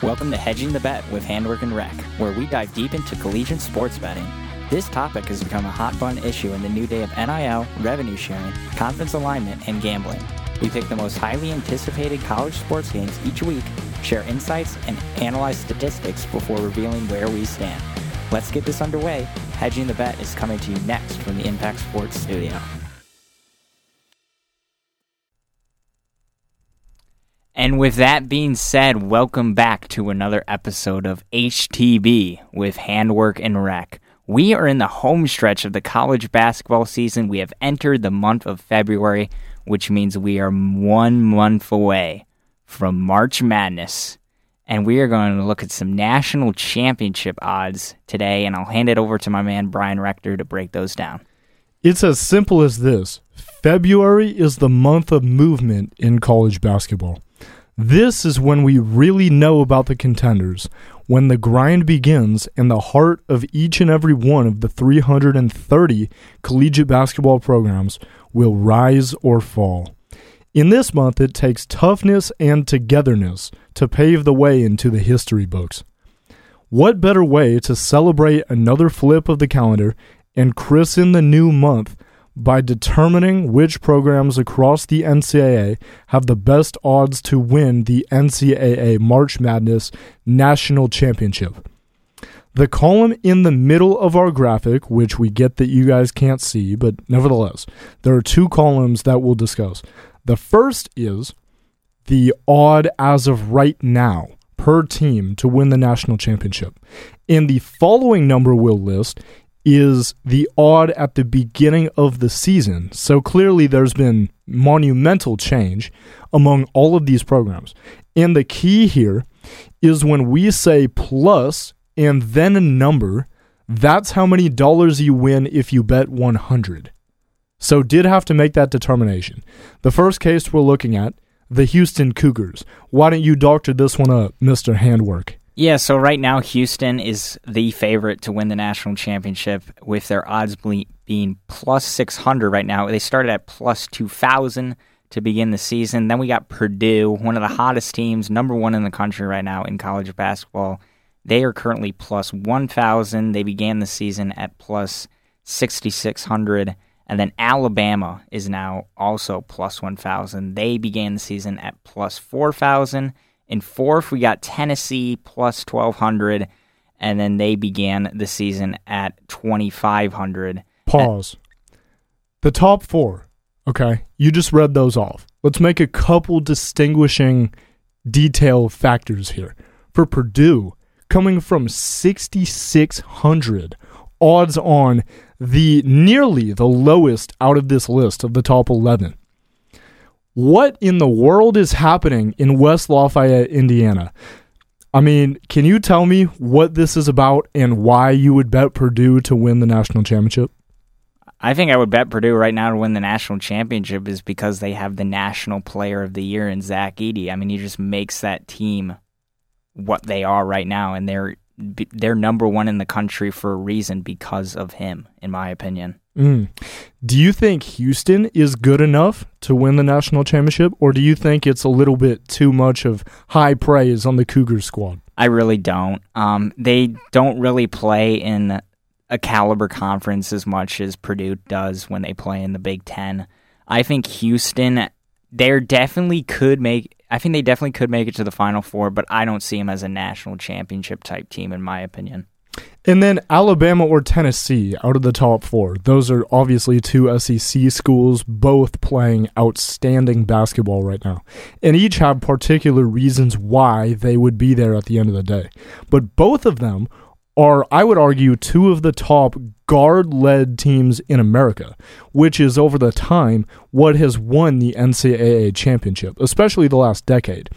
Welcome to Hedging the Bet with Handwork and Rec, where we dive deep into collegiate sports betting. This topic has become a hot button issue in the new day of NIL, revenue sharing, conference alignment, and gambling. We pick the most highly anticipated college sports games each week, share insights, and analyze statistics before revealing where we stand. Let's get this underway. Hedging the Bet is coming to you next from the Impact Sports Studio. And with that being said, welcome back to another episode of HTB with Handwork and Rec. We are in the home stretch of the college basketball season. We have entered the month of February, which means we are one month away from March Madness. And we are going to look at some national championship odds today, and I'll hand it over to my man Brian Rector to break those down. It's as simple as this February is the month of movement in college basketball. This is when we really know about the contenders, when the grind begins and the heart of each and every one of the 330 collegiate basketball programs will rise or fall. In this month, it takes toughness and togetherness to pave the way into the history books. What better way to celebrate another flip of the calendar and christen the new month by determining which programs across the NCAA have the best odds to win the NCAA March Madness National Championship. The column in the middle of our graphic, which we get that you guys can't see, but nevertheless, there are two columns that we'll discuss. The first is the odd as of right now per team to win the national championship. And the following number we'll list is the odd at the beginning of the season. So clearly there's been monumental change among all of these programs. And the key here is when we say plus and then a number, that's how many dollars you win if you bet 100. So did have to make that determination. The first case we're looking at, the Houston Cougars. Why don't you doctor this one up, Mr. Handwork? Yeah, so right now Houston is the favorite to win the national championship with their odds being plus 600 right now. They started at plus 2,000 to begin the season. Then we got Purdue, one of the hottest teams, number one in the country right now in college basketball. They are currently plus 1,000. They began the season at plus 6,600. And then Alabama is now also plus 1,000. They began the season at plus 4,000. In fourth, we got Tennessee plus 1,200, and then they began the season at 2,500. Pause. the top four, okay? You just read those off. Let's make a couple distinguishing detail factors here. For Purdue, coming from 6,600 odds on the nearly the lowest out of this list of the top 11 what in the world is happening in West Lafayette, Indiana? I mean, can you tell me what this is about and why you would bet Purdue to win the national championship? I think I would bet Purdue right now to win the national championship is because they have the national player of the year in Zach Edey. I mean, he just makes that team what they are right now, and they're they're number one in the country for a reason because of him, in my opinion. Mm. Do you think Houston is good enough to win the national championship, or do you think it's a little bit too much of high praise on the Cougars squad? I really don't. Um, they don't really play in a caliber conference as much as Purdue does when they play in the Big Ten. I think Houston, they definitely could make. I think they definitely could make it to the Final Four, but I don't see them as a national championship type team, in my opinion. And then Alabama or Tennessee out of the top four. Those are obviously two SEC schools, both playing outstanding basketball right now. And each have particular reasons why they would be there at the end of the day. But both of them are, I would argue, two of the top guard led teams in America, which is over the time what has won the NCAA championship, especially the last decade.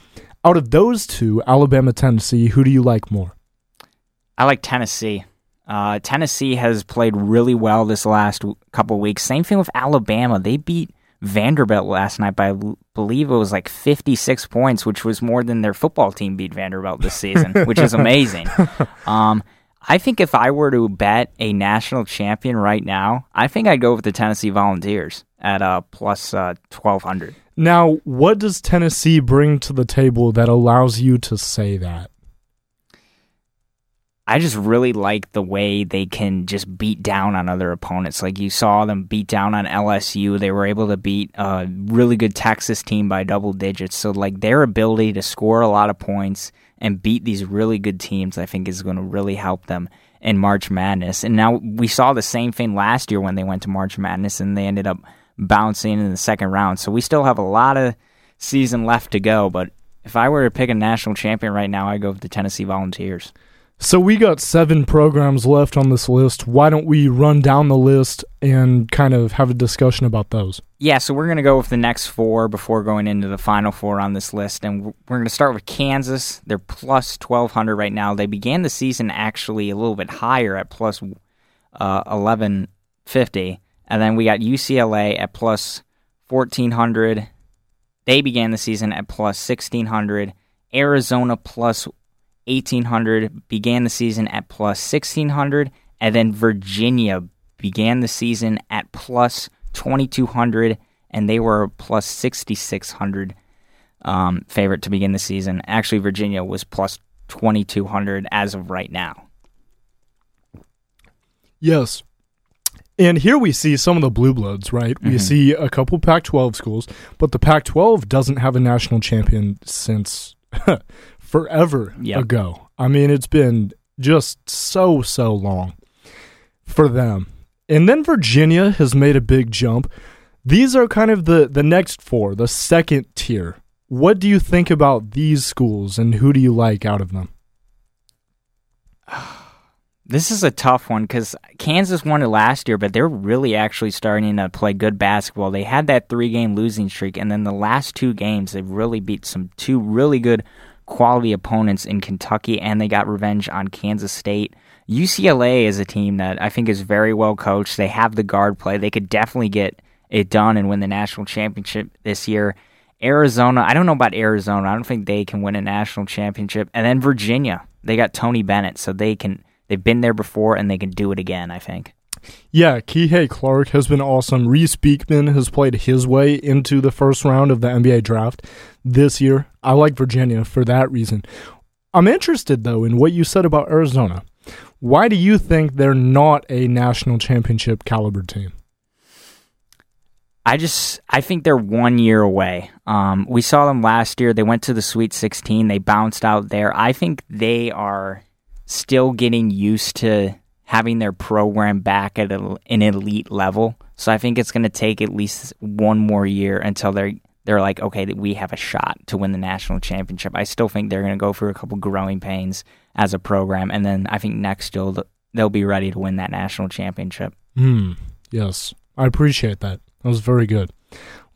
Out of those two, Alabama, Tennessee, who do you like more? I like Tennessee. Uh, Tennessee has played really well this last couple weeks. Same thing with Alabama. They beat Vanderbilt last night by, I believe it was like 56 points, which was more than their football team beat Vanderbilt this season, which is amazing. Um, I think if I were to bet a national champion right now, I think I'd go with the Tennessee Volunteers at uh, plus uh, 1200. Now, what does Tennessee bring to the table that allows you to say that? I just really like the way they can just beat down on other opponents. Like you saw them beat down on LSU. They were able to beat a really good Texas team by double digits. So like their ability to score a lot of points and beat these really good teams, I think is going to really help them in March Madness. And now we saw the same thing last year when they went to March Madness and they ended up bouncing in the second round. So we still have a lot of season left to go, but if I were to pick a national champion right now, I'd go with the Tennessee Volunteers. So we got seven programs left on this list. Why don't we run down the list and kind of have a discussion about those? Yeah, so we're going to go with the next four before going into the final four on this list. And we're going to start with Kansas. They're plus 1,200 right now. They began the season actually a little bit higher at plus, uh, 1150. And then we got UCLA at plus 1,400. They began the season at plus 1,600. Arizona plus 1800 began the season at plus 1600 and then Virginia began the season at plus 2200 and they were plus 6600 um, favorite to begin the season. Actually, Virginia was plus 2200 as of right now. Yes. And here we see some of the blue bloods, right? Mm-hmm. We see a couple Pac 12 schools, but the Pac 12 doesn't have a national champion since forever yep. ago. I mean, it's been just so, so long for them. And then Virginia has made a big jump. These are kind of the, the next four, the second tier. What do you think about these schools and who do you like out of them? This is a tough one because Kansas won it last year, but they're really actually starting to play good basketball. They had that three game losing streak, and then the last two games, they've really beat some two really good quality opponents in Kentucky, and they got revenge on Kansas State. UCLA is a team that I think is very well coached. They have the guard play. They could definitely get it done and win the national championship this year. Arizona, I don't know about Arizona. I don't think they can win a national championship. And then Virginia, they got Tony Bennett, so they can. They've been there before and they can do it again. I think. Yeah, Kihei Clark has been awesome. Reece Beekman has played his way into the first round of the NBA draft this year. I like Virginia for that reason. I'm interested, though, in what you said about Arizona. Why do you think they're not a national championship caliber team? I just I think they're one year away. Um, we saw them last year. They went to the Sweet 16. They bounced out there. I think they are still getting used to having their program back at a, an elite level. So I think it's going to take at least one more year until they're they're like, okay, we have a shot to win the national championship. I still think they're going to go through a couple growing pains as a program, and then I think next year they'll be ready to win that national championship. Hmm. Yes, I appreciate that. That was very good.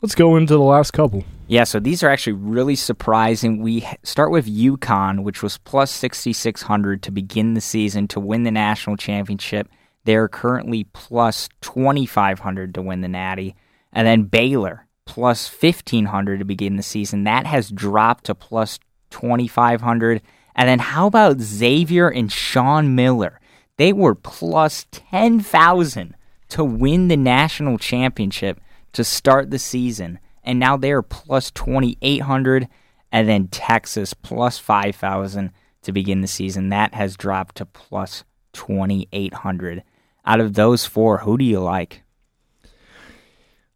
Let's go into the last couple. Yeah, so these are actually really surprising. We start with UConn, which was plus 6,600 to begin the season to win the national championship. They're currently plus 2,500 to win the Natty. And then Baylor, plus 1,500 to begin the season. That has dropped to plus 2,500. And then how about Xavier and Sean Miller? They were plus 10,000 to win the national championship to start the season, and now they're plus 2,800, and then Texas plus 5,000 to begin the season. That has dropped to plus 2,800. Out of those four, who do you like?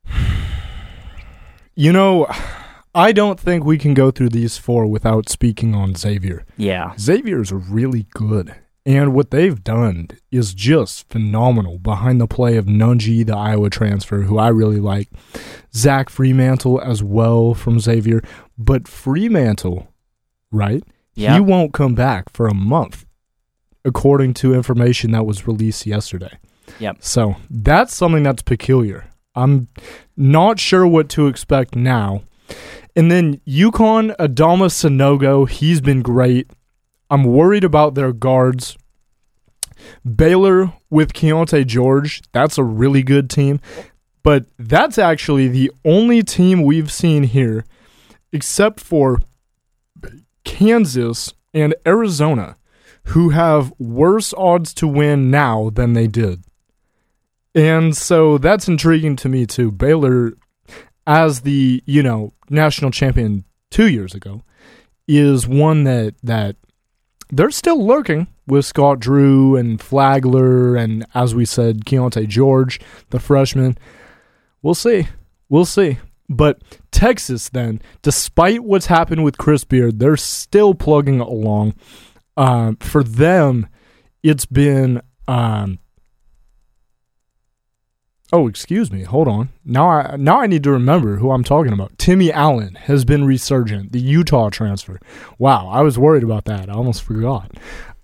You know, I don't think we can go through these four without speaking on Xavier. Yeah. Xavier's really good. And what they've done is just phenomenal behind the play of Nunge, the Iowa transfer, who I really like. Zach Freemantle as well from Xavier. But Freemantle, right? Yep. He won't come back for a month, according to information that was released yesterday. Yep. So that's something that's peculiar. I'm not sure what to expect now. And then UConn, Adama Sanogo, he's been great. I'm worried about their guards. Baylor with Keyonte George, that's a really good team. But that's actually the only team we've seen here, except for Kansas and Arizona, who have worse odds to win now than they did. And so that's intriguing to me too. Baylor, as the, you know, national champion two years ago, is one that that they're still lurking with Scott Drew and Flagler and, as we said, Keyonte George, the freshman. We'll see. We'll see. But Texas, then, despite what's happened with Chris Beard, they're still plugging along. Um, for them, it's been. Um, oh, excuse me. Hold on. Now I now I need to remember who I'm talking about. Timmy Allen has been resurgent. The Utah transfer. Wow, I was worried about that. I almost forgot.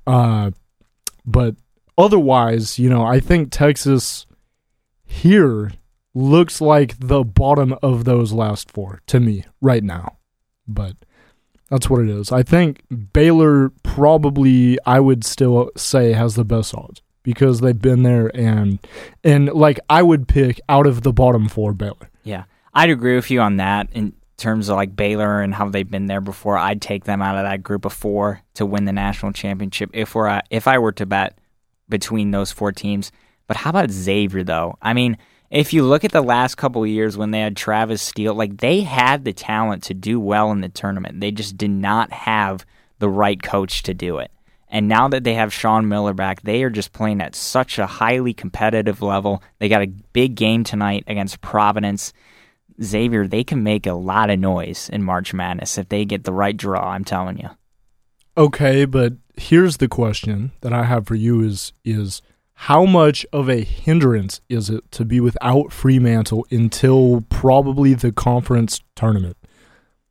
Uh, but otherwise, you know, I think Texas here looks like the bottom of those last four to me right now. But that's what it is. I think Baylor probably I would still say has the best odds because they've been there and and like I would pick out of the bottom four Baylor. Yeah. I'd agree with you on that in terms of like Baylor and how they've been there before. I'd take them out of that group of 4 to win the national championship if we're uh, if I were to bet between those four teams. But how about Xavier though? I mean, if you look at the last couple of years when they had Travis Steele, like they had the talent to do well in the tournament. They just did not have the right coach to do it. And now that they have Sean Miller back, they are just playing at such a highly competitive level. They got a big game tonight against Providence. Xavier, they can make a lot of noise in March Madness if they get the right draw, I'm telling you. Okay, but here's the question that I have for you is is how much of a hindrance is it to be without Freemantle until probably the conference tournament?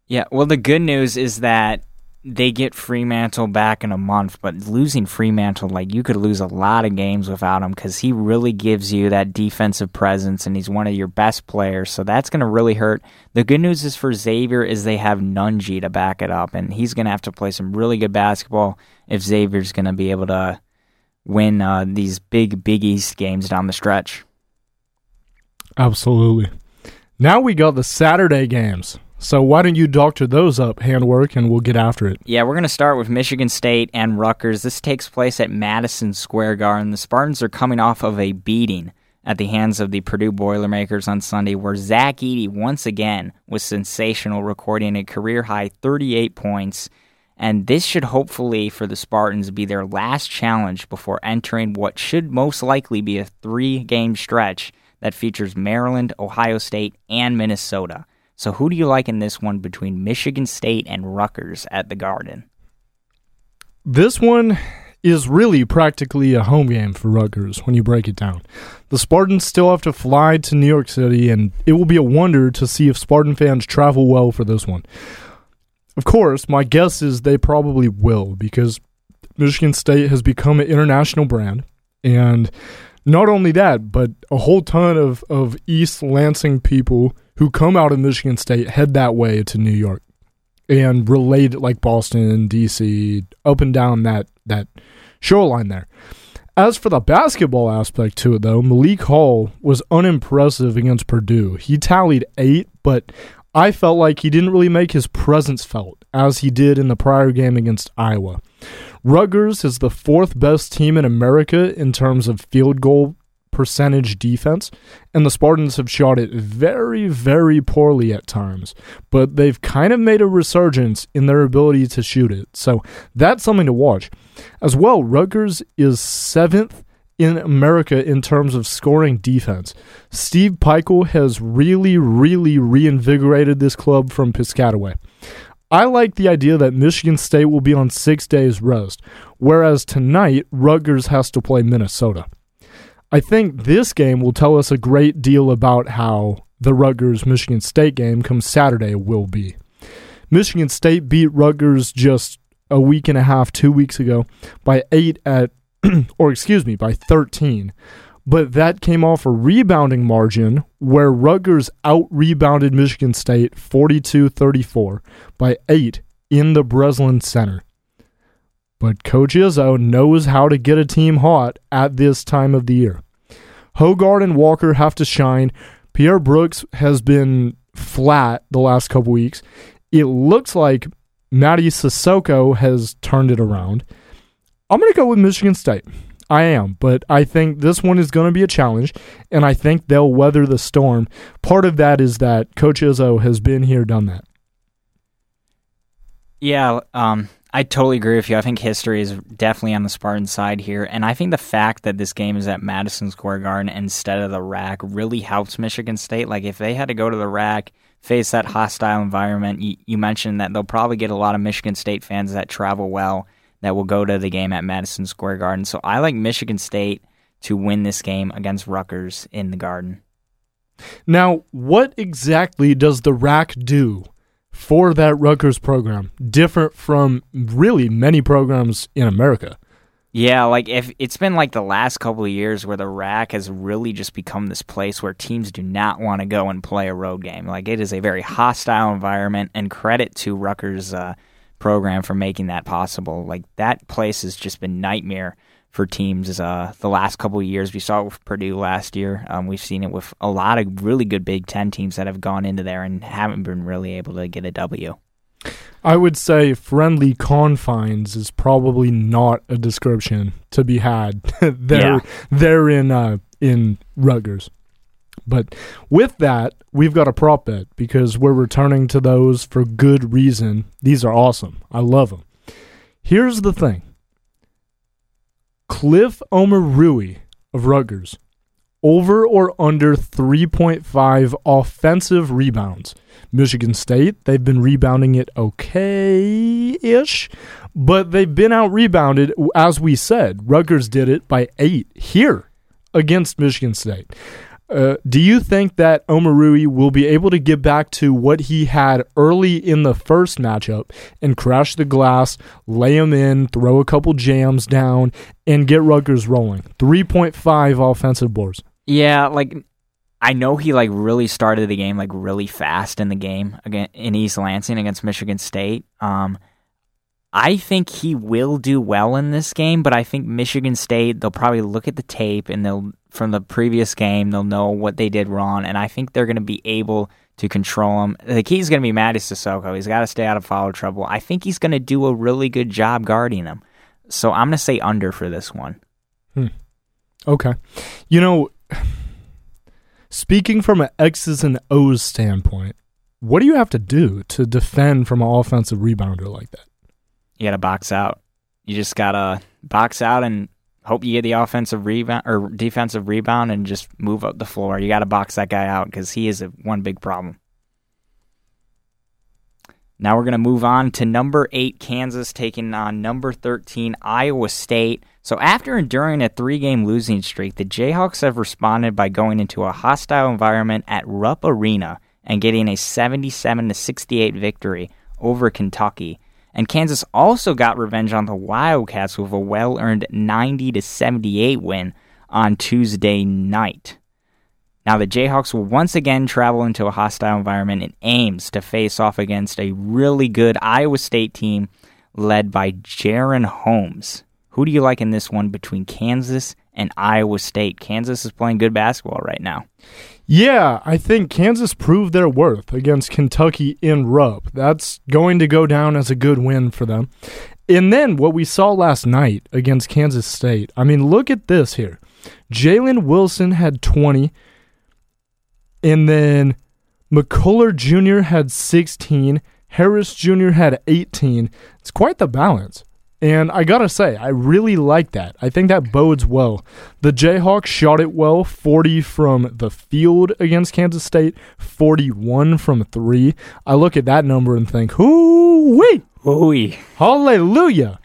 Yeah, well, the good news is that they get Freemantle back in a month, but losing Freemantle, like you could lose a lot of games without him because he really gives you that defensive presence and he's one of your best players. So that's going to really hurt. The good news is for Xavier is they have Nunge to back it up, and he's going to have to play some really good basketball if Xavier's going to be able to win uh, these big Big East games down the stretch. Absolutely. Now we got the Saturday games. So why don't you doctor those up, handwork, and we'll get after it. Yeah, we're going to start with Michigan State and Rutgers. This takes place at Madison Square Garden. The Spartans are coming off of a beating at the hands of the Purdue Boilermakers on Sunday, where Zach Edey once again was sensational, recording a career high 38 points and this should hopefully, for the Spartans, be their last challenge before entering what should most likely be a three game stretch that features Maryland, Ohio State, and Minnesota. So, who do you like in this one between Michigan State and Rutgers at the Garden? This one is really practically a home game for Rutgers when you break it down. The Spartans still have to fly to New York City, and it will be a wonder to see if Spartan fans travel well for this one. Of course, my guess is they probably will because Michigan State has become an international brand. And not only that, but a whole ton of, of East Lansing people who come out of Michigan State head that way to New York and relate like Boston, DC, up and down that, that shoreline there. As for the basketball aspect to it, though, Malik Hall was unimpressive against Purdue. He tallied eight, but I felt like he didn't really make his presence felt as he did in the prior game against Iowa. Rutgers is the fourth best team in America in terms of field goal percentage defense, and the Spartans have shot it very, very poorly at times, but they've kind of made a resurgence in their ability to shoot it. So that's something to watch. As well, Rutgers is seventh in America in terms of scoring defense. Steve Pikiell has really, really reinvigorated this club from Piscataway. I like the idea that Michigan State will be on six days rest, whereas tonight Rutgers has to play Minnesota. I think this game will tell us a great deal about how the Rutgers Michigan State game come Saturday will be. Michigan State beat Rutgers just a week and a half, two weeks ago, by eight at or excuse me, by 13. But that came off a rebounding margin where Rutgers out rebounded Michigan State 42 34 by 8 in the Breslin Center. But Coach Izzo knows how to get a team hot at this time of the year. Hoggard and Walker have to shine. Pierre Brooks has been flat the last couple weeks. It looks like Mady Sissoko has turned it around. I'm going to go with Michigan State. I am, but I think this one is going to be a challenge, and I think they'll weather the storm. Part of that is that Coach Izzo has been here, done that. Yeah, um, I totally agree with you. I think history is definitely on the Spartan side here. And I think the fact that this game is at Madison Square Garden instead of the RAC really helps Michigan State. Like, if they had to go to the RAC, face that hostile environment, you, you mentioned that they'll probably get a lot of Michigan State fans that travel well that will go to the game at Madison Square Garden. So I like Michigan State to win this game against Rutgers in the Garden. Now, what exactly does the RAC do for that Rutgers program, different from really many programs in America. Yeah, like if it's been like the last couple of years where the RAC has really just become this place where teams do not want to go and play a road game. Like it is a very hostile environment, and credit to Rutgers' uh, program for making that possible. Like that place has just been nightmare for teams uh, the last couple of years. We saw it with Purdue last year. Um, we've seen it with a lot of really good Big Ten teams that have gone into there and haven't been really able to get a W. I would say friendly confines is probably not a description to be had there. Yeah. There in uh, in Rutgers. But with that, we've got a prop bet because we're returning to those for good reason. These are awesome. I love them. Here's the thing Cliff Omoruyi of Rutgers, over or under 3.5 offensive rebounds. Michigan State, they've been rebounding it okay ish, but they've been out rebounded, as we said. Rutgers did it by eight here against Michigan State. Uh, do you think that Omoruyi will be able to get back to what he had early in the first matchup and crash the glass, lay him in, throw a couple jams down, and get Rutgers rolling? 3.5 offensive boards. Yeah, like I know he like really started the game like really fast in the game again in East Lansing against Michigan State. Um, I think he will do well in this game, but I think Michigan State they'll probably look at the tape and they'll from the previous game. They'll know what they did wrong, and I think they're going to be able to control him. The key is going to be Mady Sissoko. He's got to stay out of foul trouble. I think he's going to do a really good job guarding him. So I'm going to say under for this one. Hmm. Okay. You know, speaking from an X's and O's standpoint, what do you have to do to defend from an offensive rebounder like that? You got to box out. You just got to box out and hope you get the offensive rebound or defensive rebound and just move up the floor. You got to box that guy out because he is a, one big problem. Now we're going to move on to number eight, Kansas taking on number 13, Iowa State. So, after enduring a three game losing streak, the Jayhawks have responded by going into a hostile environment at Rupp Arena and getting a 77 68 victory over Kentucky. And Kansas also got revenge on the Wildcats with a well earned 90 to 78 win on Tuesday night. Now, the Jayhawks will once again travel into a hostile environment in Ames to face off against a really good Iowa State team led by Jaren Holmes. Who do you like in this one between Kansas and Iowa State? Kansas is playing good basketball right now. Yeah, I think Kansas proved their worth against Kentucky in Rupp. That's going to go down as a good win for them. And then what we saw last night against Kansas State. I mean, look at this here. Jalen Wilson had 20, and then McCullar Jr. had 16, Harris Jr. had 18. It's quite the balance. And I gotta say, I really like that. I think that bodes well. The Jayhawks shot it well 40 from the field against Kansas State, 41 from three. I look at that number and think, hoo wee! Hooey. Hallelujah!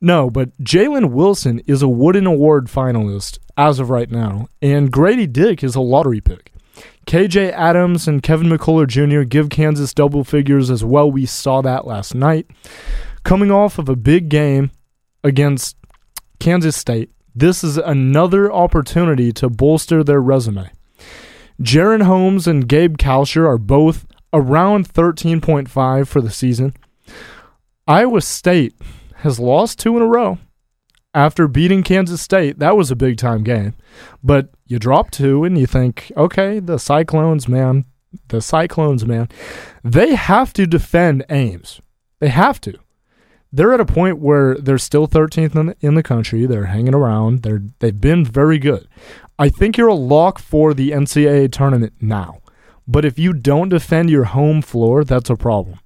No, but Jalen Wilson is a Wooden Award finalist as of right now, and Grady Dick is a lottery pick. KJ Adams and Kevin McCullar Jr. give Kansas double figures as well. We saw that last night. Coming off of a big game against Kansas State, this is another opportunity to bolster their resume. Jaren Holmes and Gabe Kalscheur are both around 13.5 for the season. Iowa State has lost two in a row after beating Kansas State. That was a big time game. But you drop two and you think, okay, the Cyclones, man, the Cyclones, man, they have to defend Ames. They have to they're at a point where they're still 13th in the, in the country. They're hanging around. They're they've been very good. I think you're a lock for the NCAA tournament now. But if you don't defend your home floor, that's a problem.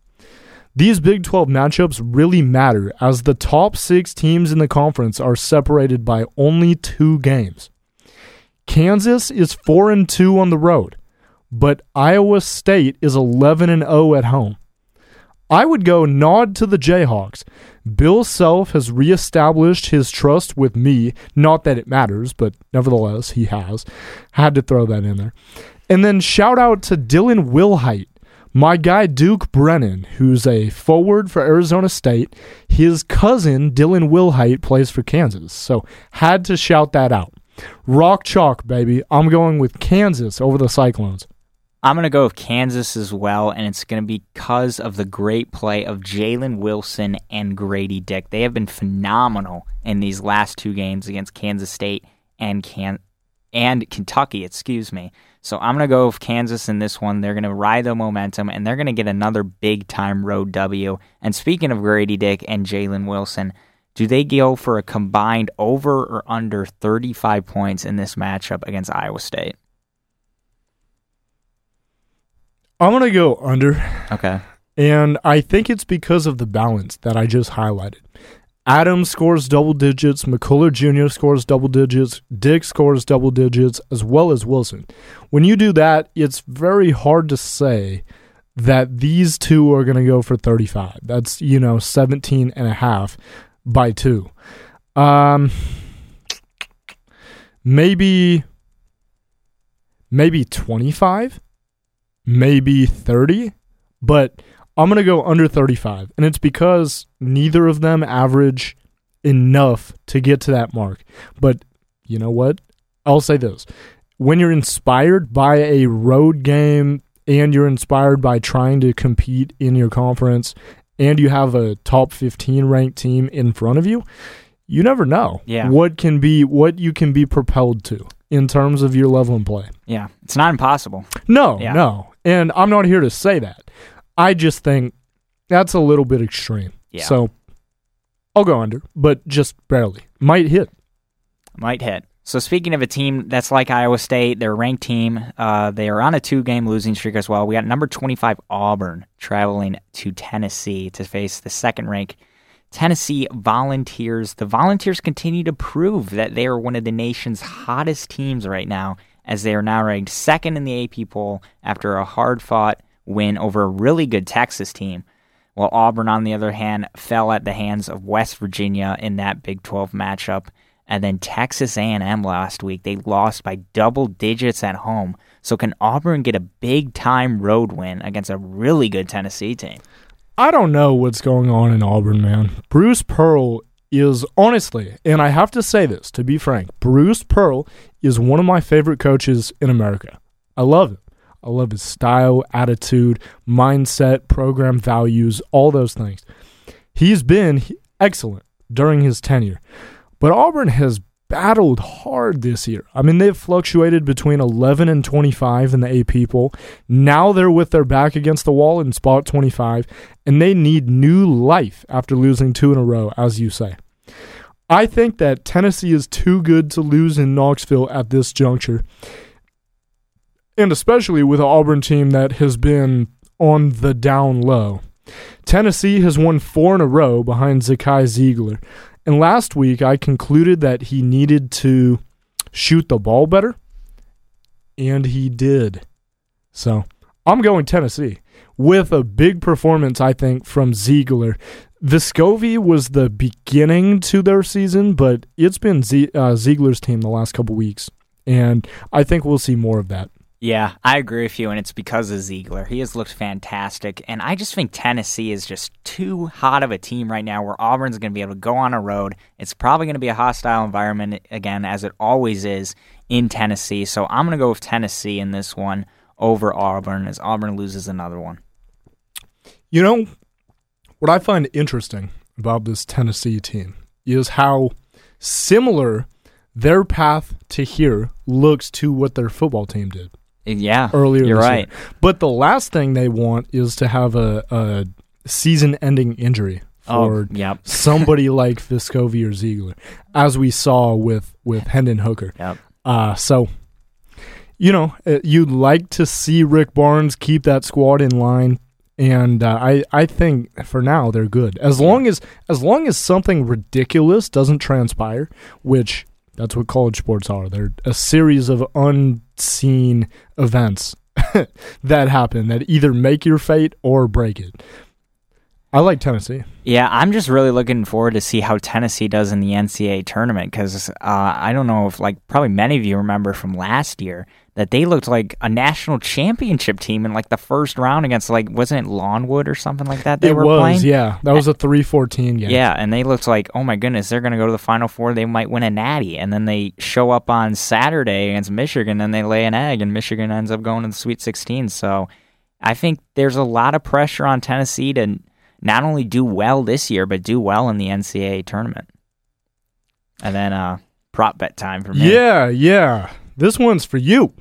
These Big 12 matchups really matter as the top six teams in the conference are separated by only two games. Kansas is 4 and 2 on the road, but Iowa State is 11 and 0 at home. I would go nod to the Jayhawks. Bill Self has reestablished his trust with me. Not that it matters, but nevertheless, he has. Had to throw that in there. And then shout out to Dylan Wilhite, my guy Duke Brennan, who's a forward for Arizona State. His cousin, Dylan Wilhite, plays for Kansas. So had to shout that out. Rock chalk, baby. I'm going with Kansas over the Cyclones. I'm going to go with Kansas as well, and it's going to be because of the great play of Jalen Wilson and Grady Dick. They have been phenomenal in these last two games against Kansas State and Can and Kentucky, excuse me. So I'm going to go with Kansas in this one. They're going to ride the momentum, and they're going to get another big time road W. And speaking of Grady Dick and Jalen Wilson, do they go for a combined over or under 35 points in this matchup against Iowa State? I'm going to go under. Okay. And I think it's because of the balance that I just highlighted. Adams scores double digits, McCullar Jr. scores double digits, Dick scores double digits, as well as Wilson. When you do that, it's very hard to say that these two are going to go for 35. That's, you know, 17 and a half by two. Um, maybe, maybe 25 maybe 30, but I'm going to go under 35. And it's because neither of them average enough to get to that mark. But you know what? I'll say this. When you're inspired by a road game and you're inspired by trying to compete in your conference and you have a top 15 ranked team in front of you, you never know Yeah. what can be what you can be propelled to in terms of your level and play. Yeah. It's not impossible. No, Yeah. no. And I'm not here to say that. I just think that's a little bit extreme. Yeah. So I'll go under, but just barely. Might hit. Might hit. So speaking of a team that's like Iowa State, they're a ranked team. Uh, they are on a two-game losing streak as well. We got number 25 Auburn traveling to Tennessee to face the second-ranked Tennessee Volunteers. The Volunteers continue to prove that they are one of the nation's hottest teams right now, as they are now ranked second in the AP poll after a hard-fought win over a really good Texas team. While Auburn, on the other hand, fell at the hands of West Virginia in that Big 12 matchup and then Texas A&M last week they lost by double digits at home. So can Auburn get a big time road win against a really good Tennessee team? I don't know what's going on in Auburn, man. Bruce Pearl is honestly, and I have to say this to be frank, Bruce Pearl is one of my favorite coaches in America. I love him. I love his style, attitude, mindset, program values, all those things. He's been excellent during his tenure. But Auburn has battled hard this year. I mean, they've fluctuated between 11 and 25 in the AP poll. Now they're with their back against the wall in spot 25, and they need new life after losing two in a row, as you say. I think that Tennessee is too good to lose in Knoxville at this juncture. And especially with an Auburn team that has been on the down low. Tennessee has won four in a row behind Zakai Zeigler. And last week, I concluded that he needed to shoot the ball better, and he did. So I'm going Tennessee with a big performance, I think, from Zeigler. Vescovi was the beginning to their season, but it's been Z- uh, Zeigler's team the last couple weeks, and I think we'll see more of that. Yeah, I agree with you, and it's because of Zeigler. He has looked fantastic, and I just think Tennessee is just too hot of a team right now where Auburn's going to be able to go on a road. It's probably going to be a hostile environment again, as it always is in Tennessee. So I'm going to go with Tennessee in this one over Auburn as Auburn loses another one. You know, what I find interesting about this Tennessee team is how similar their path to here looks to what their football team did Yeah, earlier You're right. year. But the last thing they want is to have a, a season-ending injury for Oh, yep, somebody like Vescovi or Zeigler, as we saw with with Hendon Hooker. yep. Uh, so, you know, uh, you'd like to see Rick Barnes keep that squad in line. and uh, I I think for now they're good as long as as long as something ridiculous doesn't transpire, which that's what college sports are. They're a series of unseen events that happen that either make your fate or break it. I like Tennessee. Yeah, I'm just really looking forward to see how Tennessee does in the NCAA tournament because uh, I don't know if, like, probably many of you remember from last year that they looked like a national championship team in like the first round against like wasn't it Longwood or something like that they it were was, playing. Yeah, that was a 3-14 game. Yeah, and they looked like oh my goodness, they're going to go to the final four. They might win a natty, and then they show up on Saturday against Michigan, and they lay an egg, and Michigan ends up going to the Sweet 16. So I think there's a lot of pressure on Tennessee to not only do well this year, but do well in the NCAA tournament. And then uh, prop bet time for me. Yeah, yeah. This one's for you.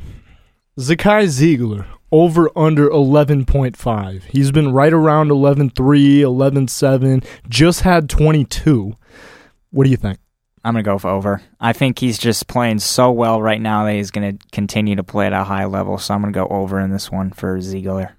Zakai Zeigler, over under 11.5. He's been right around 11.3, 11.7, just had 22. What do you think? I'm going to go for over. I think he's just playing so well right now that he's going to continue to play at a high level. So I'm going to go over in this one for Zeigler.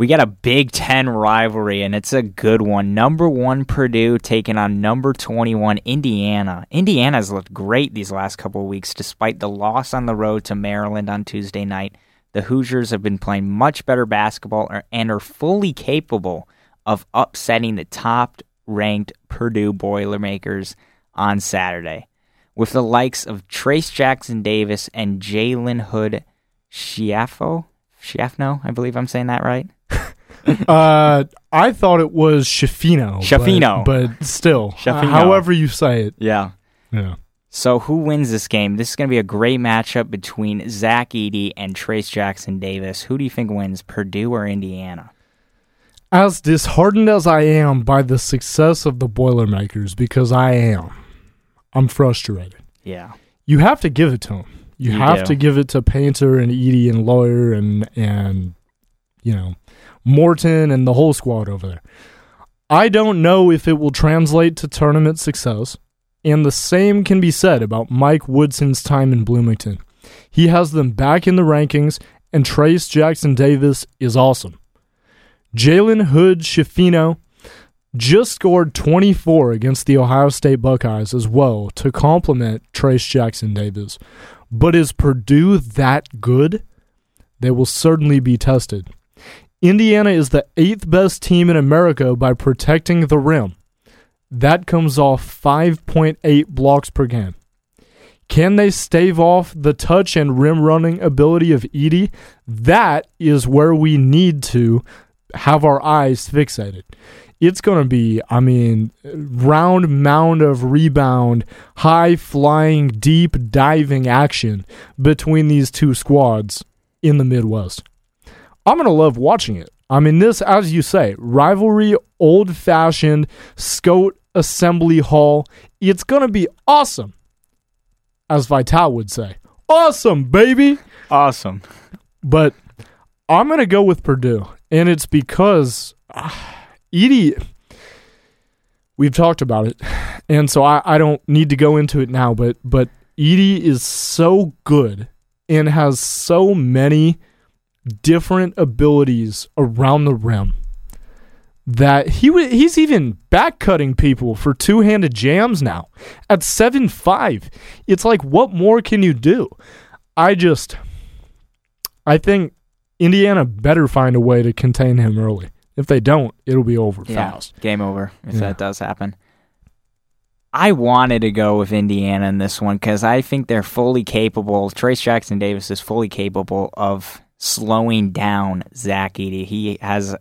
We got a Big Ten rivalry, and it's a good one. Number one Purdue taking on number 21 Indiana. Indiana's looked great these last couple of weeks, despite the loss on the road to Maryland on Tuesday night. The Hoosiers have been playing much better basketball er, and are fully capable of upsetting the top ranked Purdue Boilermakers on Saturday. With the likes of Trayce Jackson Davis and Jalen Hood Schiaffo, Schiaffno, I believe I'm saying that right uh, I thought it was Shafino. Shafino. But, but still, Shafino. however you say it. Yeah. Yeah. So who wins this game? This is going to be a great matchup between Zach Edey and Trayce Jackson Davis. Who do you think wins, Purdue or Indiana? As disheartened as I am by the success of the Boilermakers, because I am, I'm frustrated. Yeah. You have to give it to them. You, You have do. to give it to Painter and Edey and Loyer and and you know Morton and the whole squad over there. I don't know if it will translate to tournament success, and the same can be said about Mike Woodson's time in Bloomington. He has them back in the rankings, and Trayce Jackson Davis is awesome. Jalen Hood Shafino just scored 24 against the Ohio State Buckeyes as well to complement Trayce Jackson Davis. But is Purdue that good? They will certainly be tested. Indiana is the eighth best team in America by protecting the rim. That comes off 5.8 blocks per game. Can they stave off the touch and rim running ability of Edey? That is where we need to have our eyes fixated. It's going to be, I mean, round mound of rebound, high flying, deep diving action between these two squads in the Midwest. I'm going to love watching it. I mean, this, as you say, rivalry, old fashioned, Skjodt Assembly Hall. It's going to be awesome, as Vitale would say. Awesome, baby. Awesome. But I'm going to go with Purdue. And it's because uh, Edey, we've talked about it. And so I, I don't need to go into it now, but, but Edey is so good and has so many different abilities around the rim that he w- he's even back cutting people for two handed jams now at seven five. It's like what more can you do? I just I think Indiana better find a way to contain him early. If they don't, it'll be over Yeah. fast. Game over if Yeah. that does happen. I wanted to go with Indiana in this one because I think they're fully capable. Trayce Jackson Davis is fully capable of slowing down Zach Edey. He has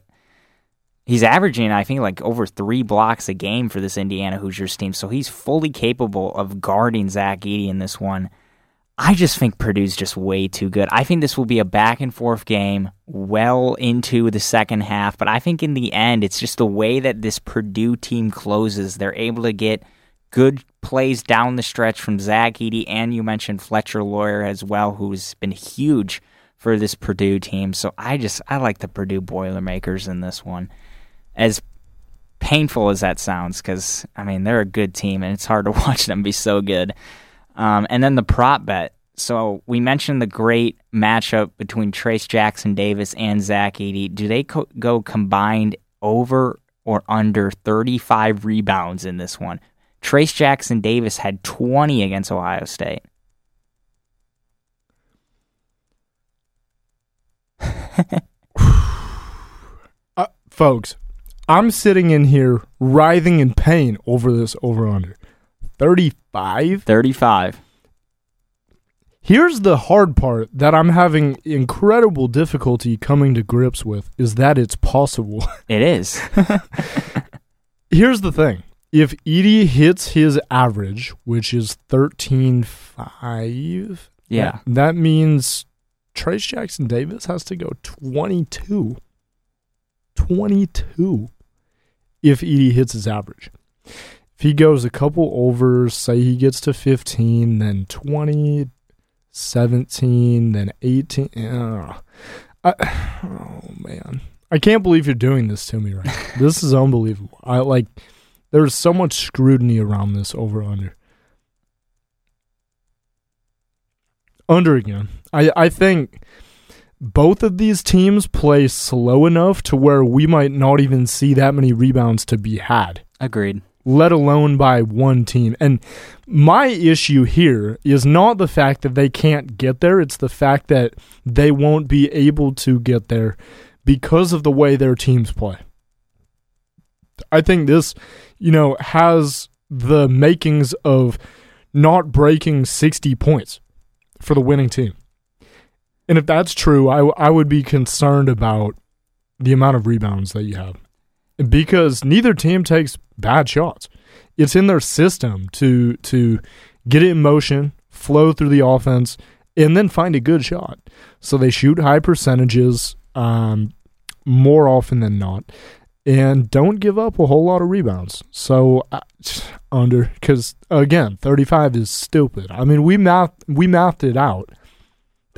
he's averaging, I think, like over three blocks a game for this Indiana Hoosiers team. So he's fully capable of guarding Zach Edey in this one. I just think Purdue's just way too good. I think this will be a back and forth game well into the second half, but I think in the end, it's just the way that this Purdue team closes. They're able to get good plays down the stretch from Zach Edey, and you mentioned Fletcher Loyer as well, who's been huge for this Purdue team. So I just I like the Purdue Boilermakers in this one. As painful as that sounds, because I mean they're a good team, and it's hard to watch them be so good. Um, and then the prop bet. So we mentioned the great matchup between Trayce Jackson Davis and Zach Edey. Do they co- go combined over or under 35 rebounds in this one? Trayce Jackson Davis had 20 against Ohio State. uh, folks, I'm sitting in here writhing in pain over this over under 35. 35. Here's the hard part that I'm having incredible difficulty coming to grips with is that it's possible. It is. Here's the thing. If Edey hits his average, which is 13.5, yeah. That, that means Trayce Jackson Davis has to go 22. 22 if Edey hits his average. If he goes a couple overs, say he gets to 15, then 20, 17, then 18. Uh, I, oh, man. I can't believe you're doing this to me right now. this is unbelievable. I like there's so much scrutiny around this over under. Under again. I, I think both of these teams play slow enough to where we might not even see that many rebounds to be had. Agreed. Let alone by one team. And my issue here is not the fact that they can't get there, it's the fact that they won't be able to get there because of the way their teams play. I think this, you know, has the makings of not breaking 60 points for the winning team. And if that's true, I, I would be concerned about the amount of rebounds that you have because neither team takes bad shots. It's in their system to to get it in motion, flow through the offense, and then find a good shot. So they shoot high percentages um, more often than not, and don't give up a whole lot of rebounds. So uh, under because again, thirty five is stupid. I mean, we math we mathed it out.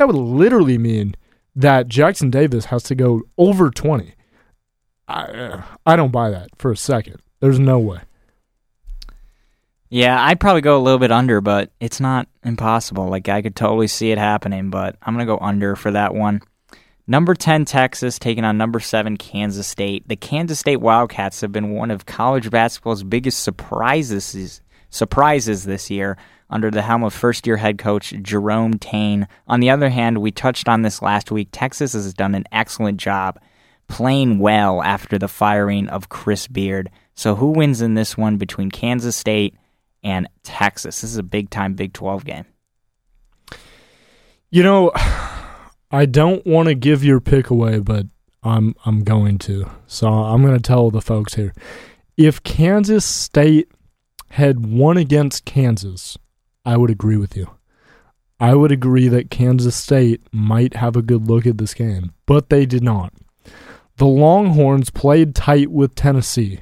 That would literally mean that Jackson Davis has to go over twenty. I uh, I don't buy that for a second. There's no way. Yeah, I'd probably go a little bit under, but it's not impossible. Like I could totally see it happening, but I'm gonna go under for that one. Number 10, Texas, taking on number 7, Kansas State. The Kansas State Wildcats have been one of college basketball's biggest surprises, surprises this year under the helm of first year head coach Jerome Tang. On the other hand, we touched on this last week. Texas has done an excellent job playing well after the firing of Chris Beard. So, who wins in this one between Kansas State and Texas? This is a big time Big 12 game. You know. I don't want to give your pick away, but I'm I'm going to. So I'm going to tell the folks here. If Kansas State had won against Kansas, I would agree with you. I would agree that Kansas State might have a good look at this game, but they did not. The Longhorns played tight with Tennessee,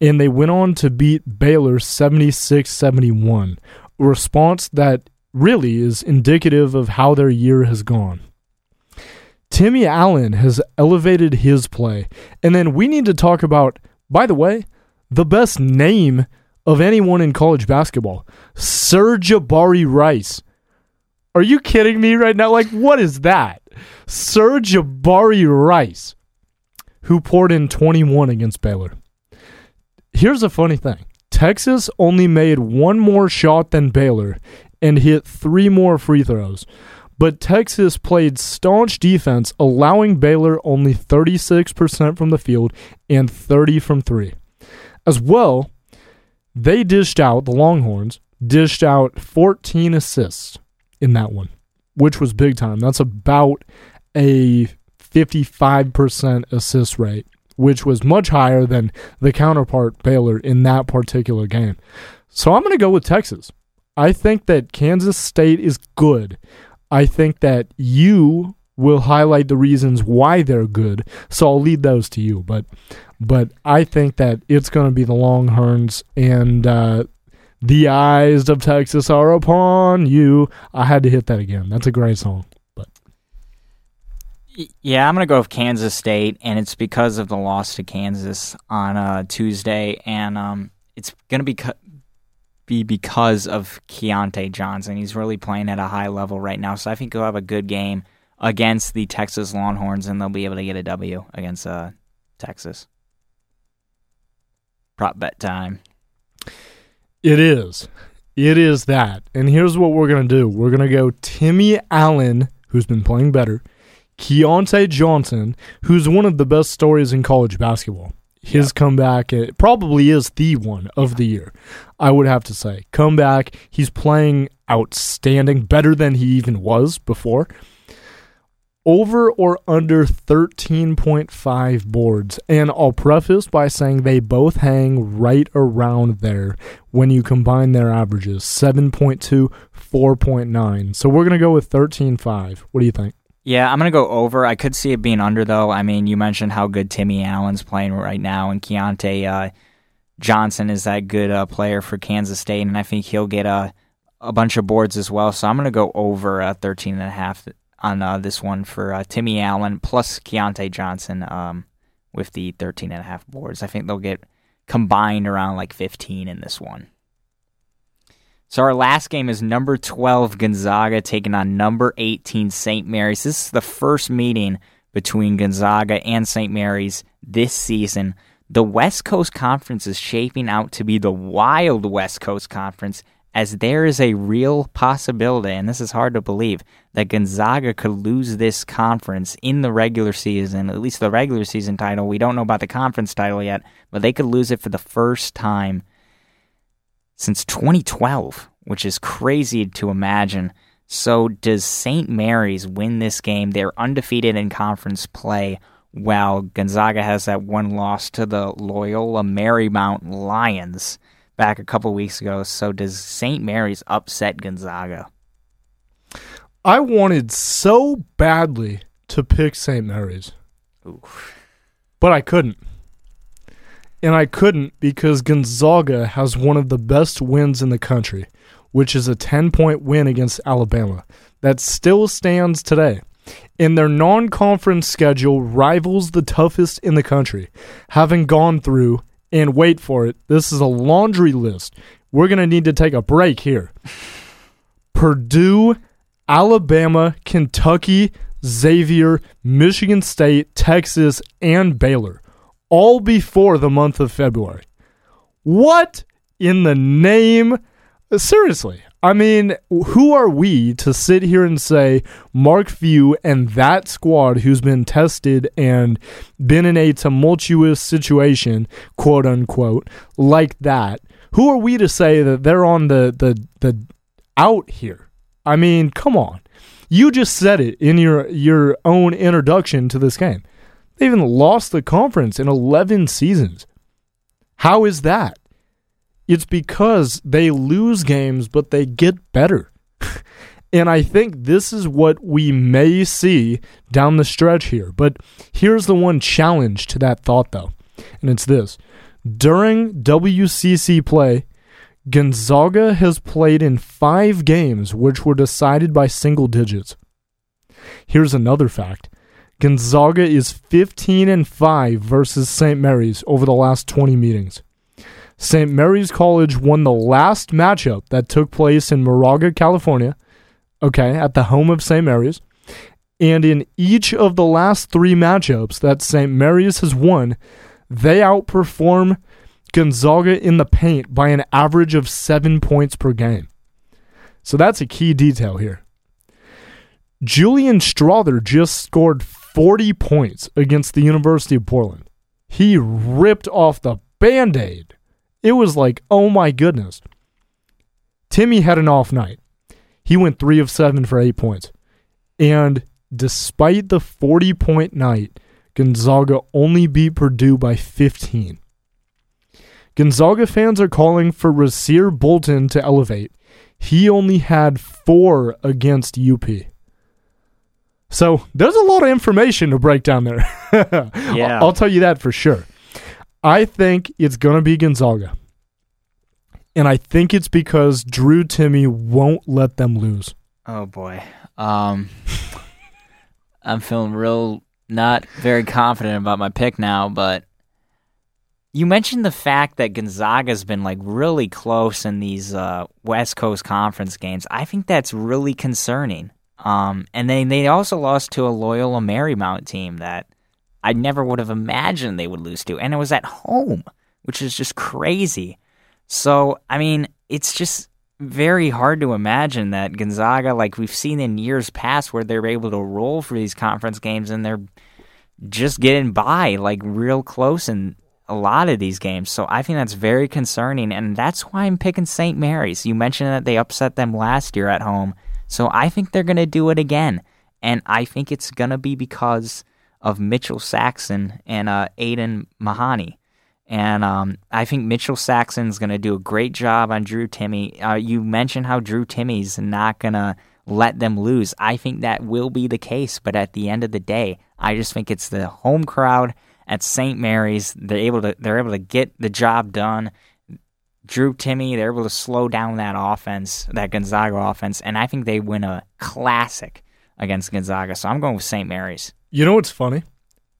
and they went on to beat Baylor 76 71, a response that really is indicative of how their year has gone. Timmy Allen has elevated his play. And then we need to talk about, by the way, the best name of anyone in college basketball Sir'Jabari Rice. Are you kidding me right now? Like, what is that? Sir'Jabari Rice, who poured in 21 against Baylor. Here's a funny thing Texas only made one more shot than Baylor and hit three more free throws but Texas played staunch defense, allowing Baylor only 36% from the field and 30 from 3. As well, they dished out the Longhorns dished out 14 assists in that one, which was big time. That's about a 55% assist rate, which was much higher than the counterpart Baylor in that particular game. So I'm going to go with Texas. I think that Kansas State is good. I think that you will highlight the reasons why they're good. So I'll lead those to you. But but I think that it's going to be the Longhorns and uh, the eyes of Texas are upon you. I had to hit that again. That's a great song. But yeah, I'm going to go with Kansas State, and it's because of the loss to Kansas on uh, Tuesday, and um, it's going to be be because of Keyontae Johnson. He's really playing at a high level right now, so I think he'll have a good game against the Texas Longhorns, and they'll be able to get a W against uh, Texas. Prop bet time. It is. It is that. And here's what we're going to do we're going to go Timmy Allen, who's been playing better, Keyontae Johnson, who's one of the best stories in college basketball. His comeback it probably is the one of the year, I would have to say. Comeback, he's playing outstanding, better than he even was before over or under 13.5 boards. And I'll preface by saying they both hang right around there when you combine their averages 7.2, 4.9. So we're going to go with 13.5. What do you think? Yeah, I'm going to go over. I could see it being under, though. I mean, you mentioned how good Timmy Allen's playing right now, and Keyontae uh, Johnson is that good uh, player for Kansas State, and I think he'll get a, a bunch of boards as well. So I'm going to go over uh, 13.5 on uh, this one for uh, Timmy Allen plus Keyontae Johnson um, with the 13 and a half boards. I think they'll get combined around like 15 in this one. So our last game is number 12 Gonzaga taking on number 18 St. Mary's. This is the first meeting between Gonzaga and St. Mary's this season. The West Coast Conference is shaping out to be the wild West Coast Conference as there is a real possibility, and this is hard to believe, that Gonzaga could lose this conference in the regular season, at least the regular season title. We don't know about the conference title yet, but they could lose it for the first time since 2012, which is crazy to imagine. So, does St. Mary's win this game? They're undefeated in conference play, while Gonzaga has that one loss to the Loyola Marymount Lions back a couple weeks ago. So does St. Mary's upset Gonzaga? I wanted so badly to pick St. Mary's, Oof. but I couldn't. And I couldn't because Gonzaga has one of the best wins in the country, which is a 10 point win against Alabama. That still stands today. And their non conference schedule rivals the toughest in the country, having gone through and wait for it. This is a laundry list. We're going to need to take a break here. Purdue, Alabama, Kentucky, Xavier, Michigan State, Texas, and Baylor, all before the month of February. What in the name? Seriously, I mean, who are we to sit here and say Mark Few and that squad who's been tested and been in a tumultuous situation, quote unquote, like that? Who are we to say that they're on the the the out here? I mean, come on. You just said it in your your own introduction to this game. They even lost the conference in 11 seasons. How is that? It's because they lose games, but they get better. and I think this is what we may see down the stretch here. But here's the one challenge to that thought, though, and it's this during WCC play, Gonzaga has played in five games which were decided by single digits. Here's another fact. Gonzaga is 15 and 5 versus St. Mary's over the last 20 meetings. St. Mary's College won the last matchup that took place in Moraga, California, okay, at the home of St. Mary's. And in each of the last three matchups that St. Mary's has won, they outperform Gonzaga in the paint by an average of seven points per game. So that's a key detail here. Julian Strawther just scored 40 points against the University of Portland. He ripped off the band aid it was like, oh my goodness. Timme had an off night. He went three of seven for eight points. And despite the 40 point night, Gonzaga only beat Purdue by 15. Gonzaga fans are calling for Rasir Bolton to elevate. He only had four against UP. So there's a lot of information to break down there. yeah. I'll tell you that for sure. I think it's going to be Gonzaga. And I think it's because Drew Timme won't let them lose. Oh boy. Um I'm feeling real not very confident about my pick now, but You mentioned the fact that Gonzaga's been like really close in these uh, West Coast Conference games. I think that's really concerning. Um, and then they also lost to a Loyola Marymount team that I never would have imagined they would lose to, and it was at home, which is just crazy. So, I mean, it's just very hard to imagine that Gonzaga, like we've seen in years past, where they're able to roll for these conference games and they're just getting by, like real close in a lot of these games. So I think that's very concerning, and that's why I'm picking St. Mary's. You mentioned that they upset them last year at home, so I think they're going to do it again, and I think it's going to be because of Mitchell Saxen and uh, Aidan Mahaney. And um, I think Mitchell Saxen's going to do a great job on Drew Timme. Uh, you mentioned how Drew Timme's not going to let them lose. I think that will be the case, but at the end of the day, I just think it's the home crowd at St. Mary's. They're able to they're able to get the job done. Drew Timme, they're able to slow down that offense, that Gonzaga offense, and I think they win a classic against Gonzaga. So I'm going with St. Mary's. You know what's funny?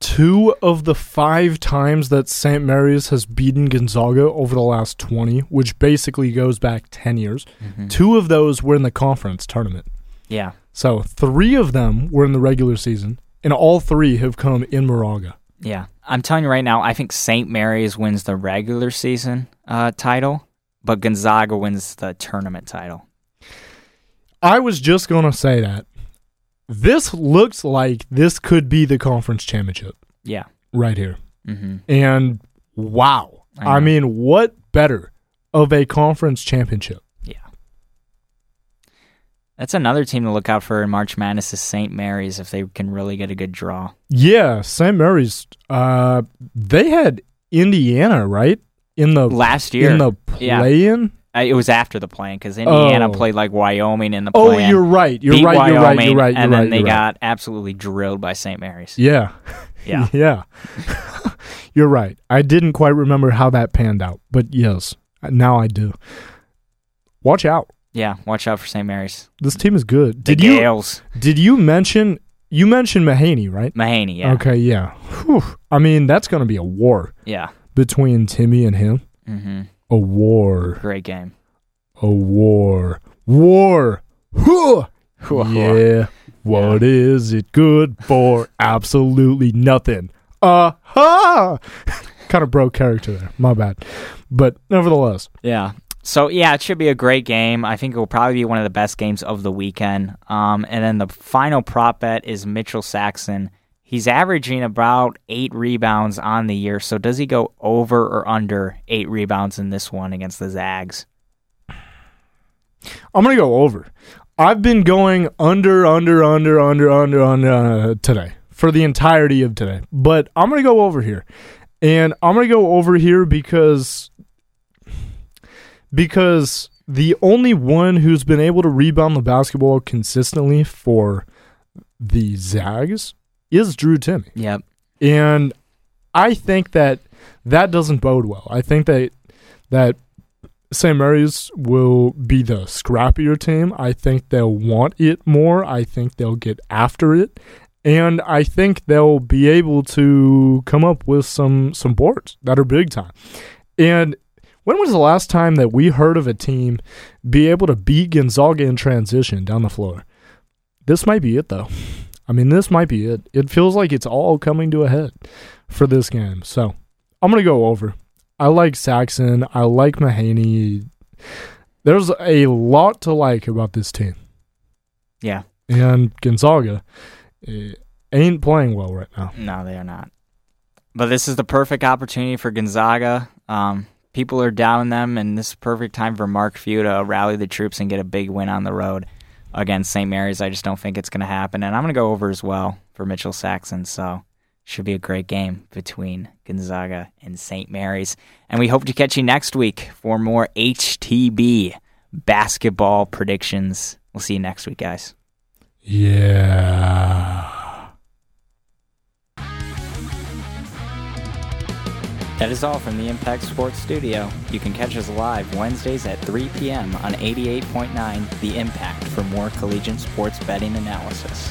Two of the five times that St. Mary's has beaten Gonzaga over the last 20, which basically goes back 10 years, Mm-hmm. two of those were in the conference tournament. Yeah. So three of them were in the regular season, and all three have come in Moraga. Yeah. I'm telling you right now, I think St. Mary's wins the regular season uh, title, but Gonzaga wins the tournament title. I was just going to say that. This looks like this could be the conference championship Yeah. right here. Mm-hmm. And wow. I I, mean, what better of a conference championship? Yeah. That's another team to look out for in March Madness is St. Mary's if they can really get a good draw. Yeah, St. Mary's. Uh, they had Indiana right in the Last year, in the play in? yeah. Uh, it was after the play because Indiana Oh. played like Wyoming in the Oh, play. you're right. You're right. You're right. You're right. You're and right. then they got absolutely drilled by St. Mary's. Yeah. Yeah. yeah. you're right. I didn't quite remember how that panned out, but yes, now I do. Watch out. Yeah, watch out for St. Mary's. This team is good. The Did you did you mention you mentioned Mahaney, right? Mahaney, yeah. Okay, yeah. Whew. I mean, that's going to be a war Yeah. between Timme and him. Mm-hmm. A war. Great game. A war. War. Huh. Yeah. What is it good for? Absolutely nothing. Uh-huh. kind of broke character there. My bad. But nevertheless, Yeah. So yeah, it should be a great game. I think it will probably be one of the best games of the weekend. Um, and then the final prop bet is Mitchell Saxen. He's averaging about eight rebounds on the year. So does he go over or under eight rebounds in this one against the Zags? I'm going to go over. I've been going under, under, under, under, under, under uh, today for the entirety of today. But I'm going to go over here. And I'm going to go over here because because the only one who's been able to rebound the basketball consistently for the Zags is Drew Timme. Yep. And I think that that doesn't bode well. I think that that St. Mary's will be the scrappier team. I think they'll want it more. I think they'll get after it. And I think they'll be able to come up with some some boards that are big time. And when was the last time that we heard of a team be able to beat Gonzaga in transition down the floor? This might be it though. I mean, this might be it. It feels like it's all coming to a head for this game. So I'm gonna go over. I like Saxen. I like Mahaney. There's a lot to like about this team, Yeah. and Gonzaga eh, ain't playing well right now. No, they are not. But this is the perfect opportunity for Gonzaga. Um, people are down them, and this is perfect time for Mark Few to rally the troops and get a big win on the road against St. Mary's. I just don't think it's going to happen. And I'm going to go over as well for Mitchell Saxen. So should be a great game between Gonzaga and St. Mary's. And we hope to catch you next week for more HTB basketball predictions. We'll see you next week, guys. Yeah. That is all from the Impact Sports Studio. You can catch us live Wednesdays at 3 p.m. on 88.9 The Impact for more collegiate sports betting analysis.